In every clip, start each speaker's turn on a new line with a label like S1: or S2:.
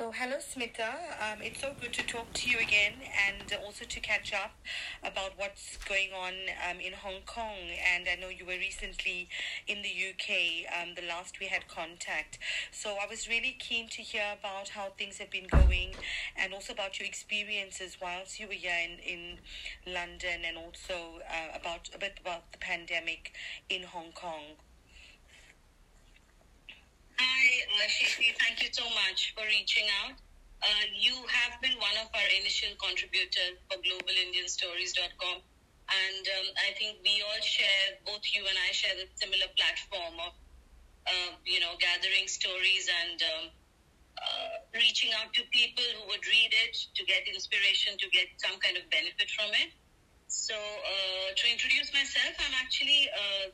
S1: So, hello, Smita. Um, it's so good to talk to you again and also to catch up about what's going on um, in Hong Kong. And I know you were recently in the UK, um, the last we had contact. So, I was really keen to hear about how things have been going and also about your experiences whilst you were here in, in London and also uh, about a bit about the pandemic in Hong Kong.
S2: Hi, Shishi. Thank you so much for reaching out. Uh, you have been one of our initial contributors for globalindianstories.com. And um, I think we all share, both you and I share the similar platform of, uh, you know, gathering stories and um, uh, reaching out to people who would read it to get inspiration, to get some kind of benefit from it. So, uh, to introduce myself, I'm actually uh,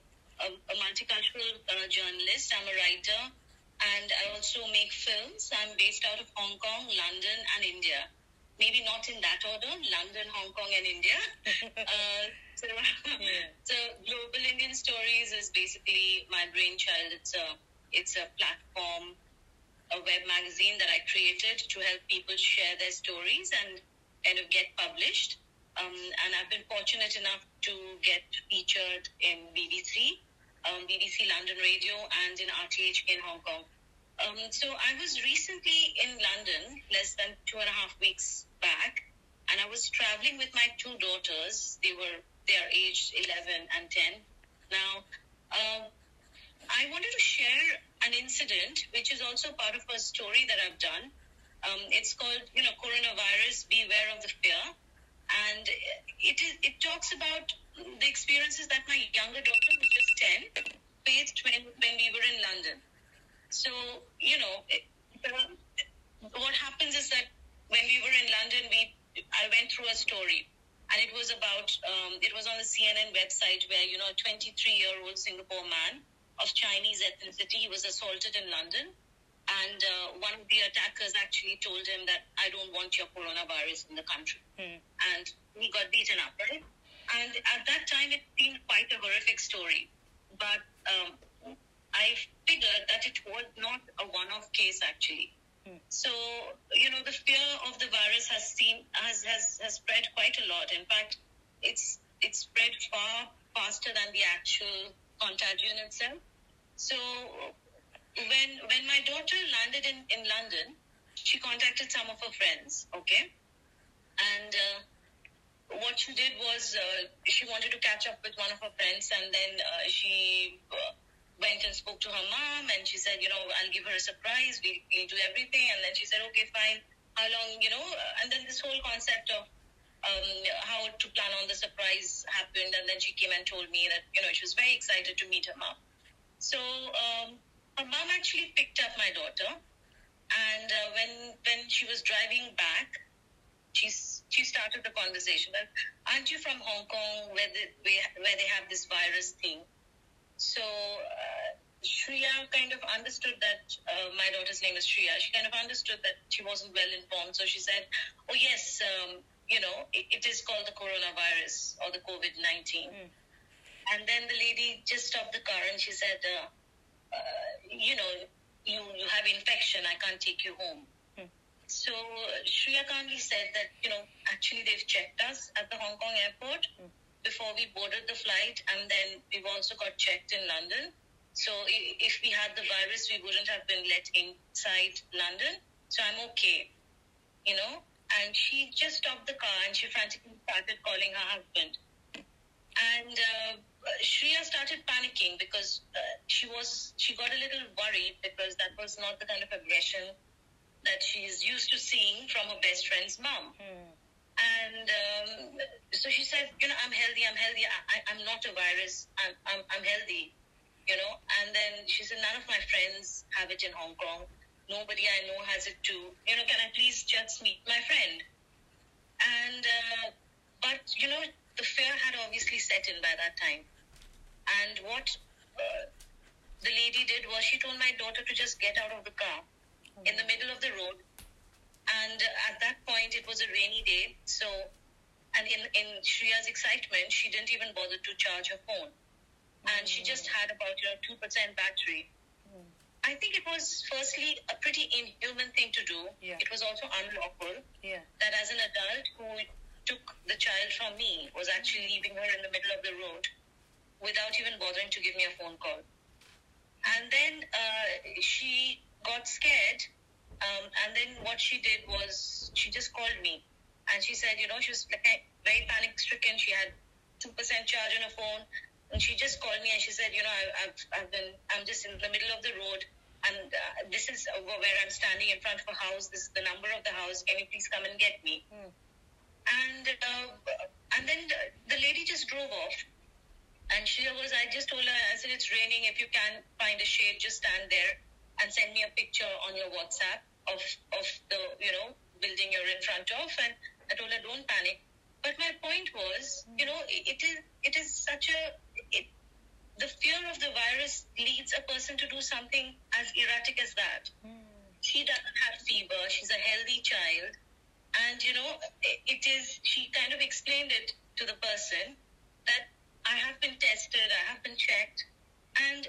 S2: a, a multicultural uh, journalist. I'm a writer and I also make films. I'm based out of Hong Kong, London, and India. Maybe not in that order London, Hong Kong, and India. uh, so, yeah. so, Global Indian Stories is basically my brainchild. It's a, it's a platform, a web magazine that I created to help people share their stories and kind of get published. Um, and I've been fortunate enough to get featured in BBC um, BBC London Radio and in RTHK in Hong Kong. Um, so I was recently in London, less than two and a half weeks back, and I was traveling with my two daughters. They were they are aged 11 and 10. Now, um, I wanted to share an incident, which is also part of a story that I've done. Um, it's called, you know, coronavirus. Beware of the fear, and it is it talks about the experiences that my younger daughter, 10, faced when, when we were in London. So, you know, it, what happens is that when we were in London, we I went through a story. And it was about, um, it was on the CNN website where, you know, a 23 year old Singapore man of Chinese ethnicity, he was assaulted in London. And uh, one of the attackers actually told him that I don't want your coronavirus in the country. Hmm. And he got beaten up, right? And at that time, it seemed quite a horrific story. But um, I figured that it was not a one-off case, actually. Hmm. So, you know, the fear of the virus has seen has, has, has spread quite a lot. In fact, it's it's spread far faster than the actual contagion itself. So, when when my daughter landed in, in London, she contacted some of her friends, okay? And uh, what she did was uh, she wanted to catch up with one of her friends, and then uh, she uh, went and spoke to her mom, and she said, you know, I'll give her a surprise. We, we'll do everything, and then she said, okay, fine. How long, you know? Uh, and then this whole concept of um, how to plan on the surprise happened, and then she came and told me that you know she was very excited to meet her mom. So um, her mom actually picked up my daughter, and uh, when when she was driving back, she's she started the conversation aren't you from Hong Kong where they, where they have this virus thing? So uh, Shreya kind of understood that uh, my daughter's name is Shreya. She kind of understood that she wasn't well informed, so she said, "Oh yes, um, you know, it, it is called the coronavirus or the COVID nineteen. Mm. And then the lady just stopped the car and she said, uh, uh, "You know, you you have infection. I can't take you home." So Shreya Gandhi said that, you know, actually they've checked us at the Hong Kong airport mm. before we boarded the flight, and then we've also got checked in London. So if we had the virus, we wouldn't have been let inside London. So I'm okay, you know. And she just stopped the car and she frantically started calling her husband. And uh, Shreya started panicking because uh, she was she got a little worried because that was not the kind of aggression that she's used to seeing from her best friend's mom. Hmm. And um, so she said, you know, I'm healthy, I'm healthy, I, am not a virus, I'm, I'm, I'm healthy, you know. And then she said, none of my friends have it in Hong Kong. Nobody I know has it too. You know, can I please just meet my friend? And, uh, but, you know, the fear had obviously set in by that time. And what uh, the lady did was she told my daughter to just get out of the car in the middle of the road. And at that point, it was a rainy day. So, and in, in Shreya's excitement, she didn't even bother to charge her phone. And she just had about, you know, 2% battery. I think it was firstly a pretty inhuman thing to do.
S1: Yeah.
S2: It was also unlawful.
S1: Yeah.
S2: That as an adult who took the child from me was actually leaving her in the middle of the road without even bothering to give me a phone call. And then uh, she got scared. Um, and then what she did was she just called me and she said, you know, she was very panic stricken. She had 2% charge on her phone. And she just called me and she said, you know, I, I've, I've been, I'm just in the middle of the road and uh, this is where I'm standing in front of a house. This is the number of the house. Can you please come and get me?
S1: Mm.
S2: And uh, and then the, the lady just drove off. And she was, I just told her, I said, it's raining. If you can find a shade, just stand there and send me a picture on your WhatsApp of, of the, you know, building you're in front of. And I told her, don't panic. But my point was, you know, it, it is it is such a it, the fear of the virus leads a person to do something as erratic as that.
S1: Mm.
S2: She doesn't have fever. She's a healthy child, and you know, it, it is. She kind of explained it to the person that I have been tested, I have been checked, and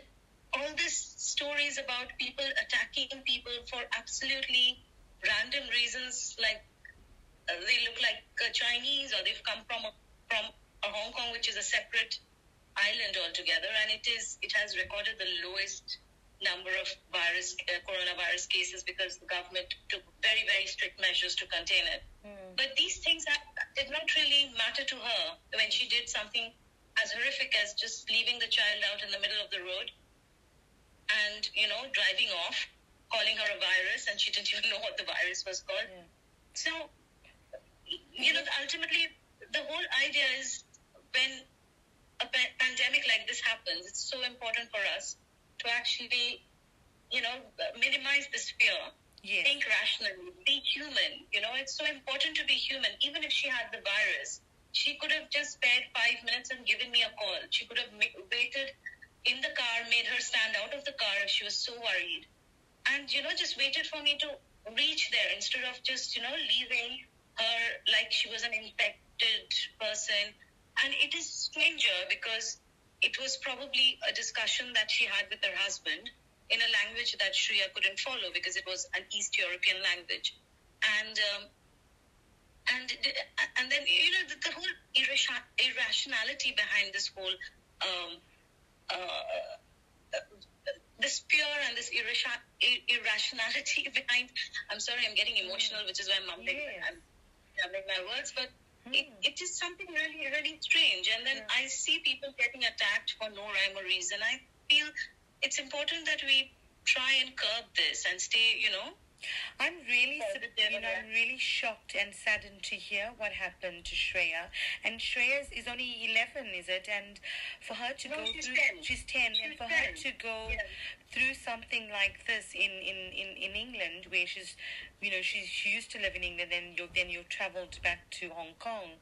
S2: all these stories about people attacking people for absolutely random reasons, like uh, they look like Chinese or they've come from a, from a Hong Kong, which is a separate island altogether, and it is it has recorded the lowest number of virus uh, coronavirus cases because the government took very very strict measures to contain it.
S1: Mm.
S2: But these things did not really matter to her when she did something as horrific as just leaving the child out in the middle of the road and you know driving off, calling her a virus, and she didn't even know what the virus was called.
S1: Yeah.
S2: So, you know, ultimately, the whole idea is when a pa- pandemic like this happens, it's so important for us to actually, you know, minimize this fear.
S1: Yes.
S2: Think rationally, be human. You know, it's so important to be human. Even if she had the virus, she could have just spared five minutes and given me a call. She could have waited in the car, made her stand out of the car she was so worried, and you know, just waited for me to reach there instead of just you know leaving her like she was an infected person. And it is stranger because it was probably a discussion that she had with her husband in a language that Shreya couldn't follow because it was an East European language. And um, and and then you know the, the whole irration, irrationality behind this whole um, uh, this fear and this irration, irrationality behind. I'm sorry, I'm getting emotional, which is why I'm mumbling.
S1: Yes.
S2: I'm mumbling my words, but it,
S1: Hmm.
S2: it is something really, really strange. And then I see people getting attacked for no rhyme or reason. I feel it's important that we try and curb this and stay, you know,
S1: I'm really,
S2: Yeah,
S1: sup-
S2: the
S1: you know, I'm really shocked and saddened to hear what happened to Shreya. And Shreya is- only 11, is it? And for her to
S2: No,
S1: go
S2: she's
S1: through,
S2: 10.
S1: she's 10, and
S2: She's
S1: for her to go
S2: Yeah.
S1: Through something like this in, in, in, in England, where she's, you know, she she used to live in England, then you then you travelled back to Hong Kong,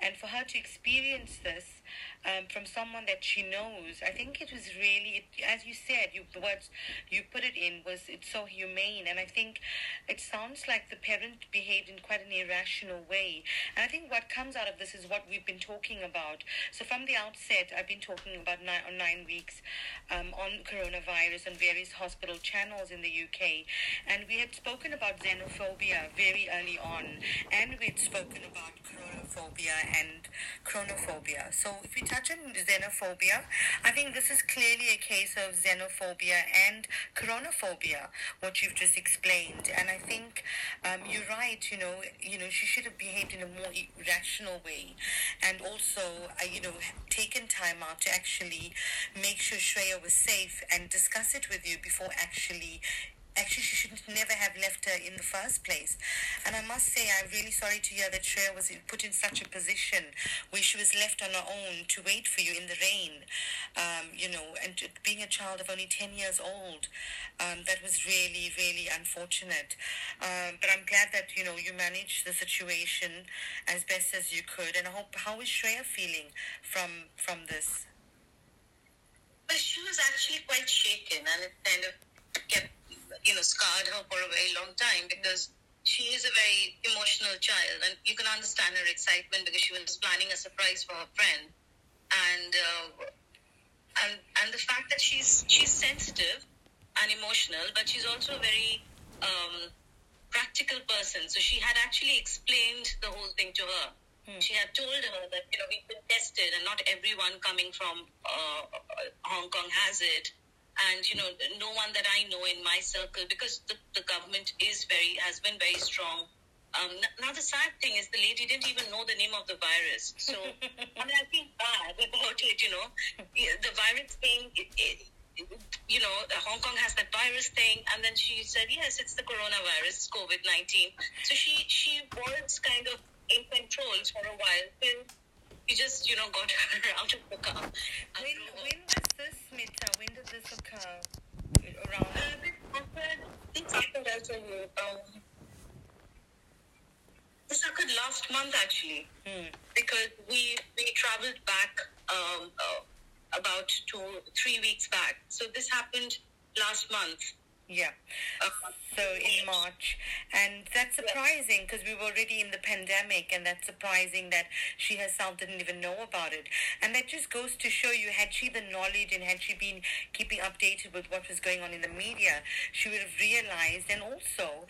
S1: and for her to experience this um, from someone that she knows, I think it was really, it, as you said, you the words you put it in was it's so humane, and I think it sounds like the parent behaved in quite an irrational way, and I think what comes out of this is what we've been talking about. So from the outset, I've been talking about nine, nine weeks um, on coronavirus on various hospital channels in the UK, and we had spoken about xenophobia very early on, and we'd spoken about coronaphobia and chronophobia. So if we touch on xenophobia, I think this is clearly a case of xenophobia and chronophobia, what you've just explained. And I think um, you're right. You know, you know, she should have behaved in a more rational way, and also, uh, you know, taken time out to actually make sure Shreya was safe and discuss it with you before actually actually she should never have left her in the first place. And I must say, I'm really sorry to hear that Shreya was put in such a position where she was left on her own to wait for you in the rain. Um, you know, and being a child of only 10 years old, um, that was really, really unfortunate. Um, but I'm glad that, you know, you managed the situation as best as you could. And I hope, how is Shreya feeling from, from this?
S2: But she was actually quite shaken, and it kind of kept, you know, scarred her for a very long time because she is a very emotional child, and you can understand her excitement because she was planning a surprise for her friend, and uh, and and the fact that she's she's sensitive, and emotional, but she's also a very um, practical person. So she had actually explained the whole thing to her. Hmm. She had told her that you know we've been tested, and not everyone coming from uh, Hong Kong has it. And you know, no one that I know in my circle, because the, the government is very has been very strong. Um, now the sad thing is the lady didn't even know the name of the virus. So I mean, I feel bad about it. You know, the virus thing. It, it, you know, Hong Kong has that virus thing, and then she said, "Yes, it's the coronavirus, COVID nineteen. So she she was kind of in control for a while till we just, you know, got her out of the car.
S1: When when was this, Mita? When did this occur? Around. Uh, this
S2: happened. This happened. I'll tell you. Um, this occurred last month actually, hmm. because we we traveled back. Um, uh, about two, three weeks back. So this happened last month.
S1: Yeah. So in March. And that's surprising because we were already in the pandemic, and that's surprising that she herself didn't even know about it. And that just goes to show you had she the knowledge and had she been keeping updated with what was going on in the media, she would have realized. And also,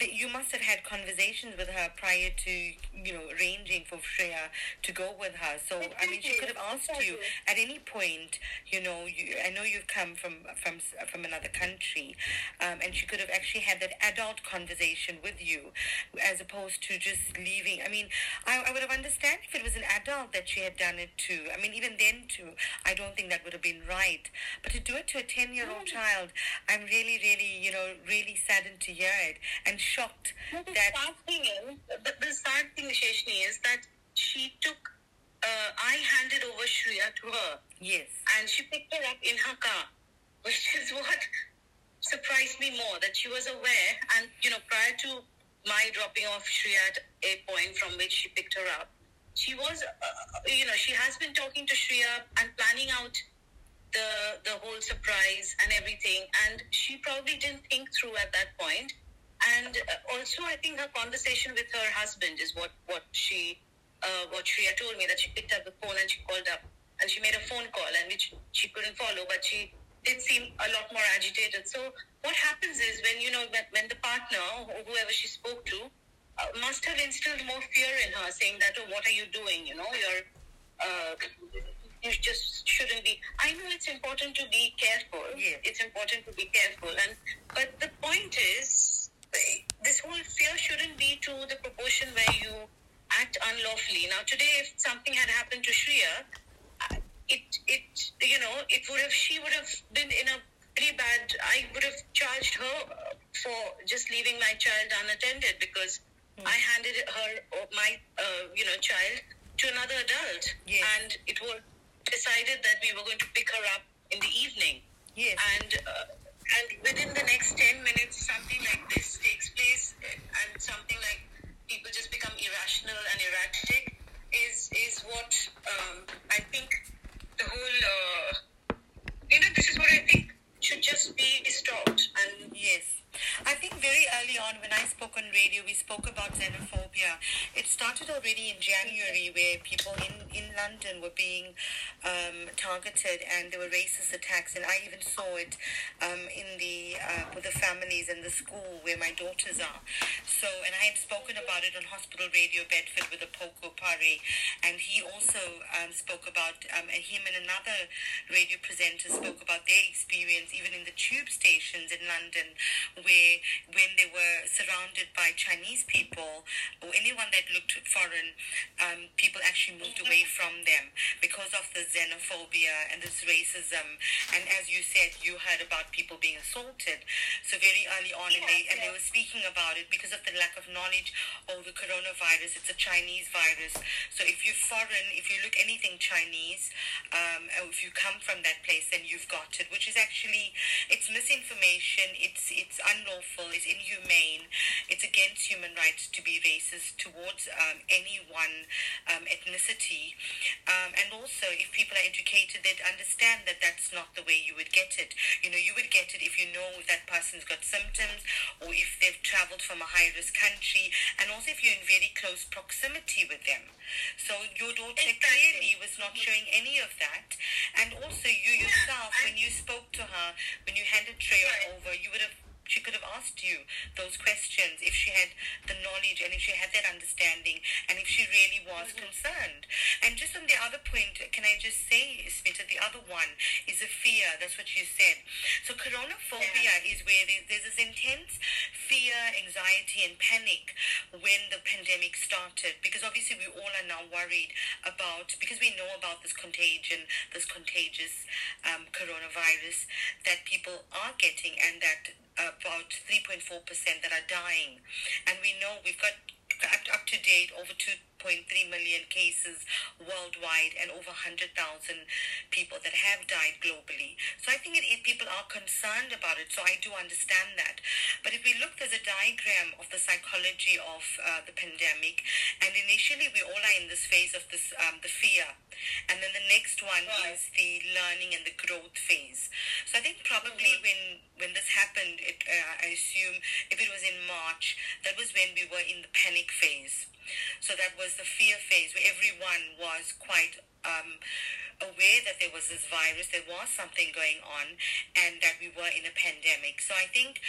S1: you must have had conversations with her prior to you know arranging for Shreya to go with her. So I mean, she could have asked you at any point. You know, you, I know you've come from from from another country, um, and she could have actually had that adult conversation with you, as opposed to just leaving. I mean, I, I would have understood if it was an adult that she had done it to. I mean, even then too, I don't think that would have been right. But to do it to a ten year old child, I'm really, really, you know, really saddened to hear it and shocked
S2: the that. Sad thing is, the, the sad thing, Sheshni, is that she took. Uh, I handed over Shreya to her.
S1: Yes.
S2: And she picked her up in her car, which is what surprised me more that she was aware. And you know, prior to my dropping off Shreya at a point from which she picked her up, she was, uh, you know, she has been talking to Shreya and planning out the the whole surprise and everything. And she probably didn't think through at that point and uh, also, I think her conversation with her husband is what what she uh, what Shreya told me that she picked up the phone and she called up and she made a phone call and which she couldn't follow, but she did seem a lot more agitated. So what happens is when you know when, when the partner or whoever she spoke to uh, must have instilled more fear in her, saying that oh, what are you doing? You know, you're uh, you just shouldn't be. I know it's important to be careful.
S1: Yeah.
S2: It's important to be careful, and but the point is this whole fear shouldn't be to the proportion where you act unlawfully. Now, today, if something had happened to Shreya, uh, it, it, you know, it would have, she would have been in a pretty bad, I would have charged her for just leaving my child unattended because mm. I handed her, my, uh, you know, child to another adult.
S1: Yes.
S2: And it was decided that we were going to pick her up in the evening.
S1: Yes.
S2: And, uh, and within the next 10 minutes, something like this takes place, and something like people just become irrational and erratic, is is what um, I think the whole. Uh, you know, this is what I think should just be stopped. And
S1: yes. I think very early on when I spoke on radio, we spoke about xenophobia. It started already in January where people in, in London were being um, targeted and there were racist attacks. And I even saw it um, in the uh, with the families and the school where my daughters are. So, and I had spoken about it on Hospital Radio Bedford with a Poco Pare. And he also um, spoke about, um, and him and another radio presenter spoke about their experience even in the tube stations in London where when they were surrounded by Chinese people or anyone that looked foreign, um, people actually moved away from them because of the xenophobia and this racism. And as you said, you heard about people being assaulted. So very early on, and they and they were speaking about it because of the lack of knowledge. Oh, the coronavirus, it's a Chinese virus. So if you're foreign, if you look anything Chinese, um, if you come from that place, then you've got it, which is actually it's misinformation. It's it's unlawful, it's inhumane, it's against human rights to be racist towards um, any one um, ethnicity. Um, and also, if people are educated, they'd understand that that's not the way you would get it. You know, you would get it if you know that person's got symptoms or if they've traveled from a high risk country, and also if you're in very close proximity with them. So your daughter exactly. clearly was not mm-hmm. showing any of that. And also, you yourself, yeah, when you spoke to her, when you handed Shreya over, you would have she could have asked you those questions if she had the knowledge and if she had that understanding and if she really was mm-hmm. concerned. And just on the other point, can I just say, Smita, the other one is a fear. That's what you said. So coronaphobia yeah. is where there's this intense fear, anxiety, and panic when the pandemic started. Because obviously we all are now worried about, because we know about this contagion, this contagious um, coronavirus that people are getting and that about 3.4% that are dying. And we know we've got up, to date over 2.3 million cases worldwide and over 100,000 people that have died globally. So I think it, people are concerned about it. So I do understand that. But if we look, there's a diagram of the psychology of uh, the pandemic. And initially, we all are in this phase of this um, the fear. And then the next one right. is the learning and the growth phase. So I think probably mm-hmm. when when this happened, it, uh, I assume if it was in March, that was when we were in the panic phase. So that was the fear phase where everyone was quite um, aware that there was this virus, there was something going on, and that we were in a pandemic. So I think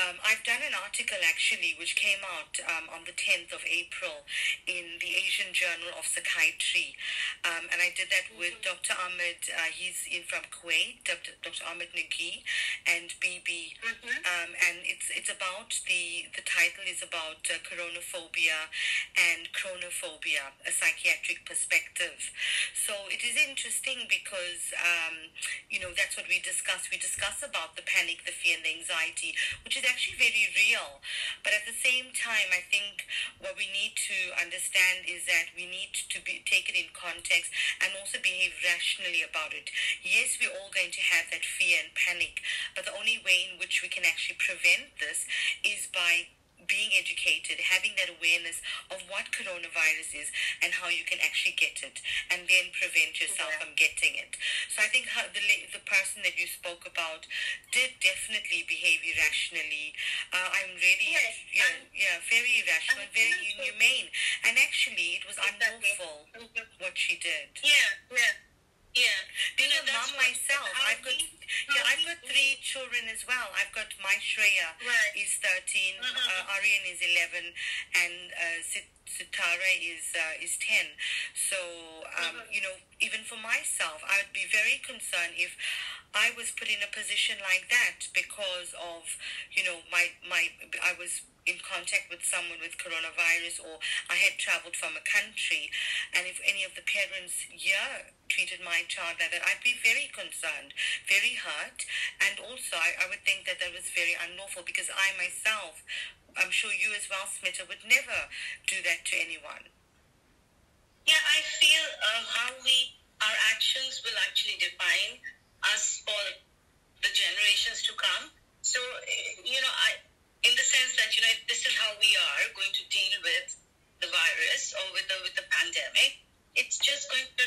S1: um, I've done an article actually which came out um, on the 10th of April in the Asian Journal of Psychiatry, um, and I did that with mm-hmm. Dr. Ahmed. Uh, he's in from Kuwait, Dr. Dr. Ahmed Naguy, and BB, mm-hmm. Um, and it's it's about the the title is about uh, coronaphobia and chronophobia, a psychiatric perspective. So it is interesting because, um, you know, that's what we discuss. We discuss about the panic, the fear, and the anxiety, which is actually very real. But at the same time, I think what we need to understand is that we need to be, take it in context and also behave rationally about it. Yes, we're all going to have that fear and panic, but the only way in which we can actually prevent this is by being educated, having that awareness of what coronavirus is and how you can actually get it, and then prevent yourself yeah. from getting it. So I think the the person that you spoke about did definitely behave irrationally. Uh, I'm really, yes, yeah, yeah, very irrational, very inhumane, and actually it was unlawful mm-hmm. what she did.
S2: Yeah, yeah. Yeah.
S1: Being a mom myself, I've got yeah, I've got three children as well. I've got my Shreya right. is 13, uh-huh. uh, Aryan is 11, and uh, Sitara is uh, is 10. So, um, uh-huh. you know, even for myself, I would be very concerned if I was put in a position like that because of, you know, my, my I was in contact with someone with coronavirus or I had traveled from a country and if any of the parents here treated my child like that, I'd be very concerned, very hurt and also I, I would think that that was very unlawful because I myself, I'm sure you as well, Smita, would never do that to anyone.
S2: Yeah, I feel um, how we, our actions will actually define us for the generations to come. So, eh, you know, I, in the sense that you know this is how we are going to deal with the virus or with the with the pandemic. It's just going to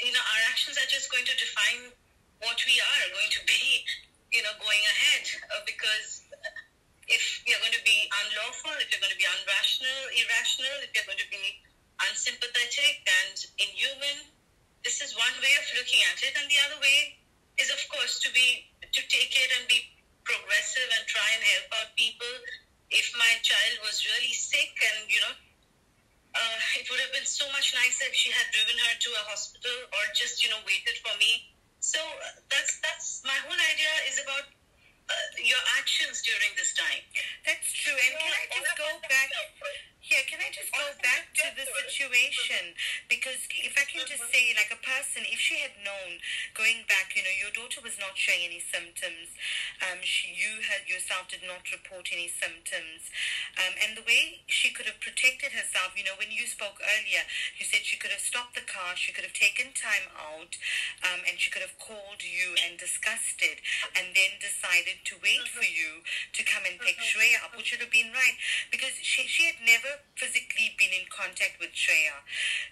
S2: you know our actions are just going to define what we are going to be you know going ahead uh, because if you're going to be unlawful, if you're going to be irrational, irrational, if you're going to be unsympathetic and inhuman, this is one way of looking at it, and the other way is, of course, to be to take it and be progressive and try and help out people. If my child was really sick and, you know, uh, it would have been so much nicer if she had driven her to a hospital or just, you know, waited for me. So uh, that's that's my whole idea is about uh, your actions during this time.
S1: That's true. And can I just go back? Yeah, can I just go back to the situation? situation because if I can just say, like a person, if she had known going back, you know, your daughter was not showing any symptoms, um, she, you had yourself did not report any symptoms, um, and the way she could have protected herself, you know, when you spoke earlier, you said she could have stopped the car, she could have taken time out, um, and she could have called you and discussed it, and then decided to wait for you to come and pick Shreya up, which would have been right because she she had never physically been in contact with Shreya.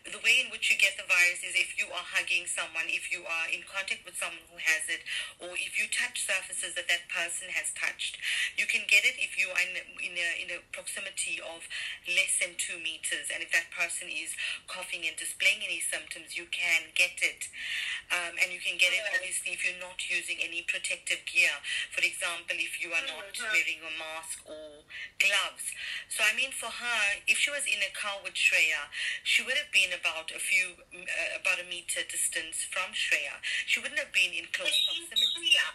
S1: The way in which you get the virus is if you are hugging someone, if you are in contact with someone who has it, or if you touch surfaces that that person has touched. You can get it if you are in, in, a, in a proximity of less than two meters, and if that person is coughing and displaying any symptoms, you can get it. Um, and you can get it obviously if you're not using any protective gear. For example, if you are not
S2: Mm-hmm.
S1: wearing a mask or gloves. So I mean, for her, if she was in a car with Shreya, she would have been about a few, uh, about a meter distance from Shreya. She wouldn't have been in close proximity.
S2: Shreya.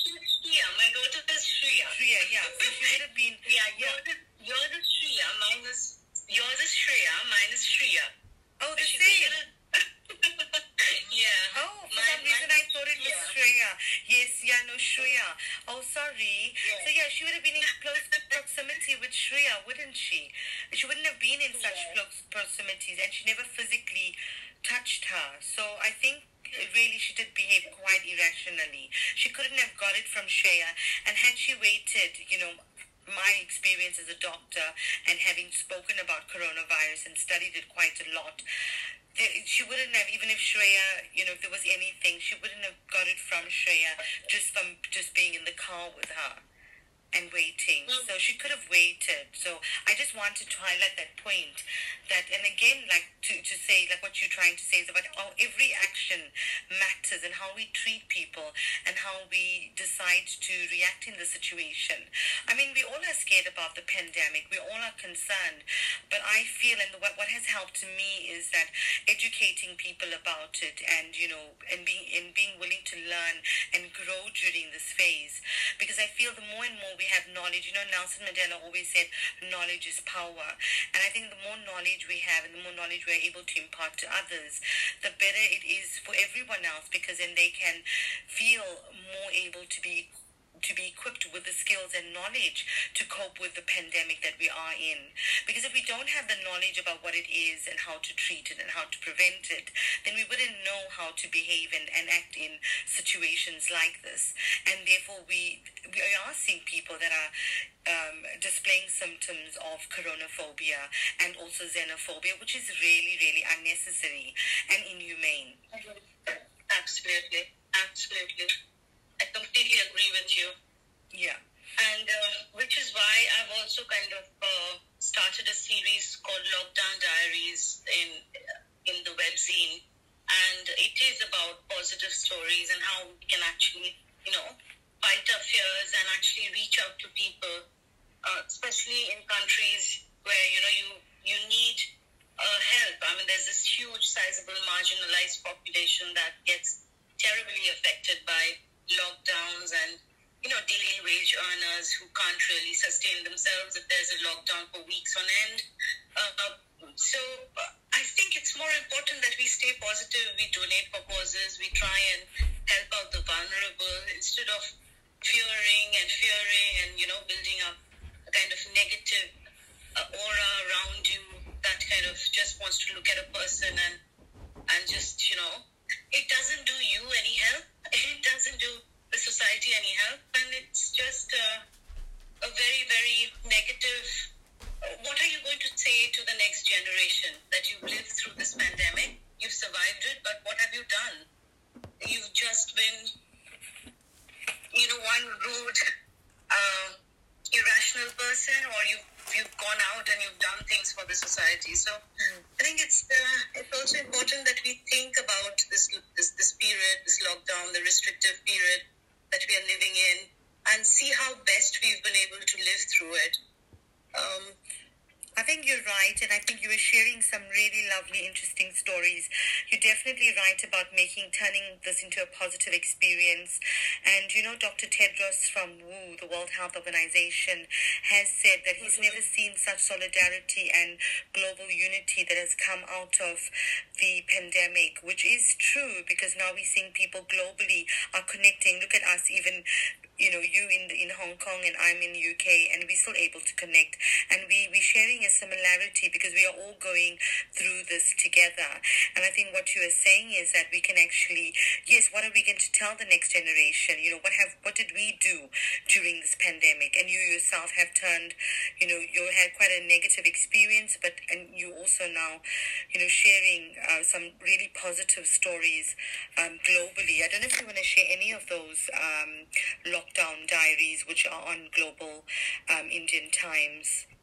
S2: Shreya. My daughter is Shreya.
S1: Shreya, yeah. So she would have been,
S2: Yeah,
S1: yeah.
S2: yours is, Shreya. Mine is yours is Shreya. Mine is Shreya.
S1: Oh, the same.
S2: little- yeah.
S1: Oh, for
S2: Mine-
S1: some reason
S2: mine
S1: I thought it was
S2: Shreya.
S1: Yes, yeah, no, Shreya. Oh, sorry.
S2: Yeah.
S1: So yeah, she would have been in close proximity with Shreya, wouldn't she? She wouldn't have been in such
S2: Yeah.
S1: close proximities, and she never physically touched her. So I think really she did behave quite irrationally. She couldn't have got it from Shreya, and had she waited, you know, my experience as a doctor and having spoken about coronavirus and studied it quite a lot, she wouldn't have, even if Shreya, you know, if there was anything, she wouldn't have got it from Shreya just from just being in the car with her and waiting.
S2: Mm.
S1: So she could have waited. So I just wanted to highlight that point. That and again, like to, to say, like what you're trying to say is about how every action matters and how we treat people and how we decide to react in the situation. I mean, we all are scared about the pandemic. We all are concerned. But I feel, and what, what has helped to me is that educating people about it and, you know, and being, and being willing to learn and grow during this phase. Because I feel the more and more we have knowledge, you know, Nelson Mandela always said knowledge is power. And I think the more knowledge we have and the more knowledge we're able to impart to others, the better it is for everyone else because then they can feel more able to be to be equipped with the skills and knowledge to cope with the pandemic that we are in. Because if we don't have the knowledge about what it is and how to treat it and how to prevent it, then we wouldn't know how to behave and, and act in situations like this. And therefore, we we are seeing people that are um, displaying symptoms of coronaphobia and also xenophobia, which is really, really unnecessary and inhumane.
S2: Absolutely. Absolutely. I completely agree with you.
S1: Yeah.
S2: And uh, which is why I've also kind of uh, started a series called Lockdown Diaries in in the webzine, and it is about positive stories and how we can actually, you know, fight our fears and actually reach out to people, uh, especially in countries where you know you you need uh, help. I mean, there's this huge, sizable, marginalized population that gets terribly affected by lockdowns and you know daily wage earners who can't really sustain themselves if there's a lockdown for weeks on end. Uh, so uh, I think it's more important that we stay positive, we donate for causes, we try and help out the vulnerable instead of fearing and fearing and you know building up a kind of negative uh, aura around you that kind of just wants to look at a person and and just you know it doesn't do you any help. It doesn't do the society any help. And it's just uh, a very very negative uh, what are you going to say to the next generation that you've lived through this pandemic you've survived it but what have you done you've just been you know one rude uh, irrational person or you've you've gone out and you've done things for the society so I think it's uh, it's also important that we think about this, this this period, this lockdown, the restrictive period that we are living in, and see how best we've been able to live through it. Um,
S1: I think think you're right, and I think you were sharing some really lovely, interesting stories. You're definitely right about making into a positive experience. And you know, Dr. Tedros from WHO, the World Health Organization, has said that he's mm-hmm. never seen such solidarity and global unity that has come out of the pandemic, which is true because now we're seeing people globally are connecting. Look at us, even you know, you in in Hong Kong and I'm in the UK, and we're still able to connect, and we we're sharing a similarity because we are all going through this together. And I think what you are saying is that we can actually, yes, what are we going to tell the next generation? You know, what have what did we do during this pandemic? And you yourself have turned, you know, you had quite a negative experience, but and you also now, you know, sharing uh, some really positive stories um, globally. I don't know if you want to share any of those um, lockdown diaries, which are on Global um, Indian Times.